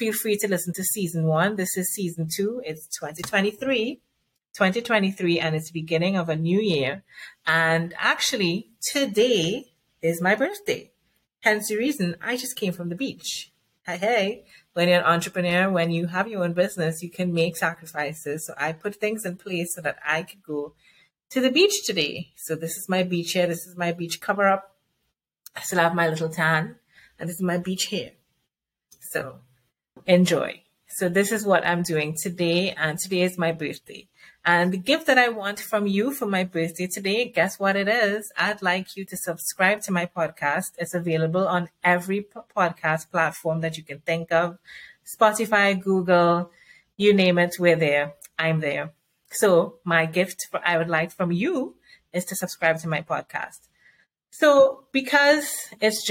feel free to listen to season one. This is season two. It's 2023. 2023 and it's beginning of a new year. And actually, today is my birthday. Hence the reason I just came from the beach. Hey, hey, when you're an entrepreneur, when you have your own business, you can make sacrifices. So I put things in place so that I could go to the beach today. So this is my beach here. This is my beach cover up. I still have my little tan and this is my beach hair. So enjoy. So this is what I'm doing today. And today is my birthday. And the gift that I want from you for my birthday today, guess what it is? I'd like you to subscribe to my podcast. It's available on every podcast platform that you can think of. Spotify, Google, you name it, we're there. I'm there. So my gift for, I would like from you is to subscribe to my podcast. So because it's Jan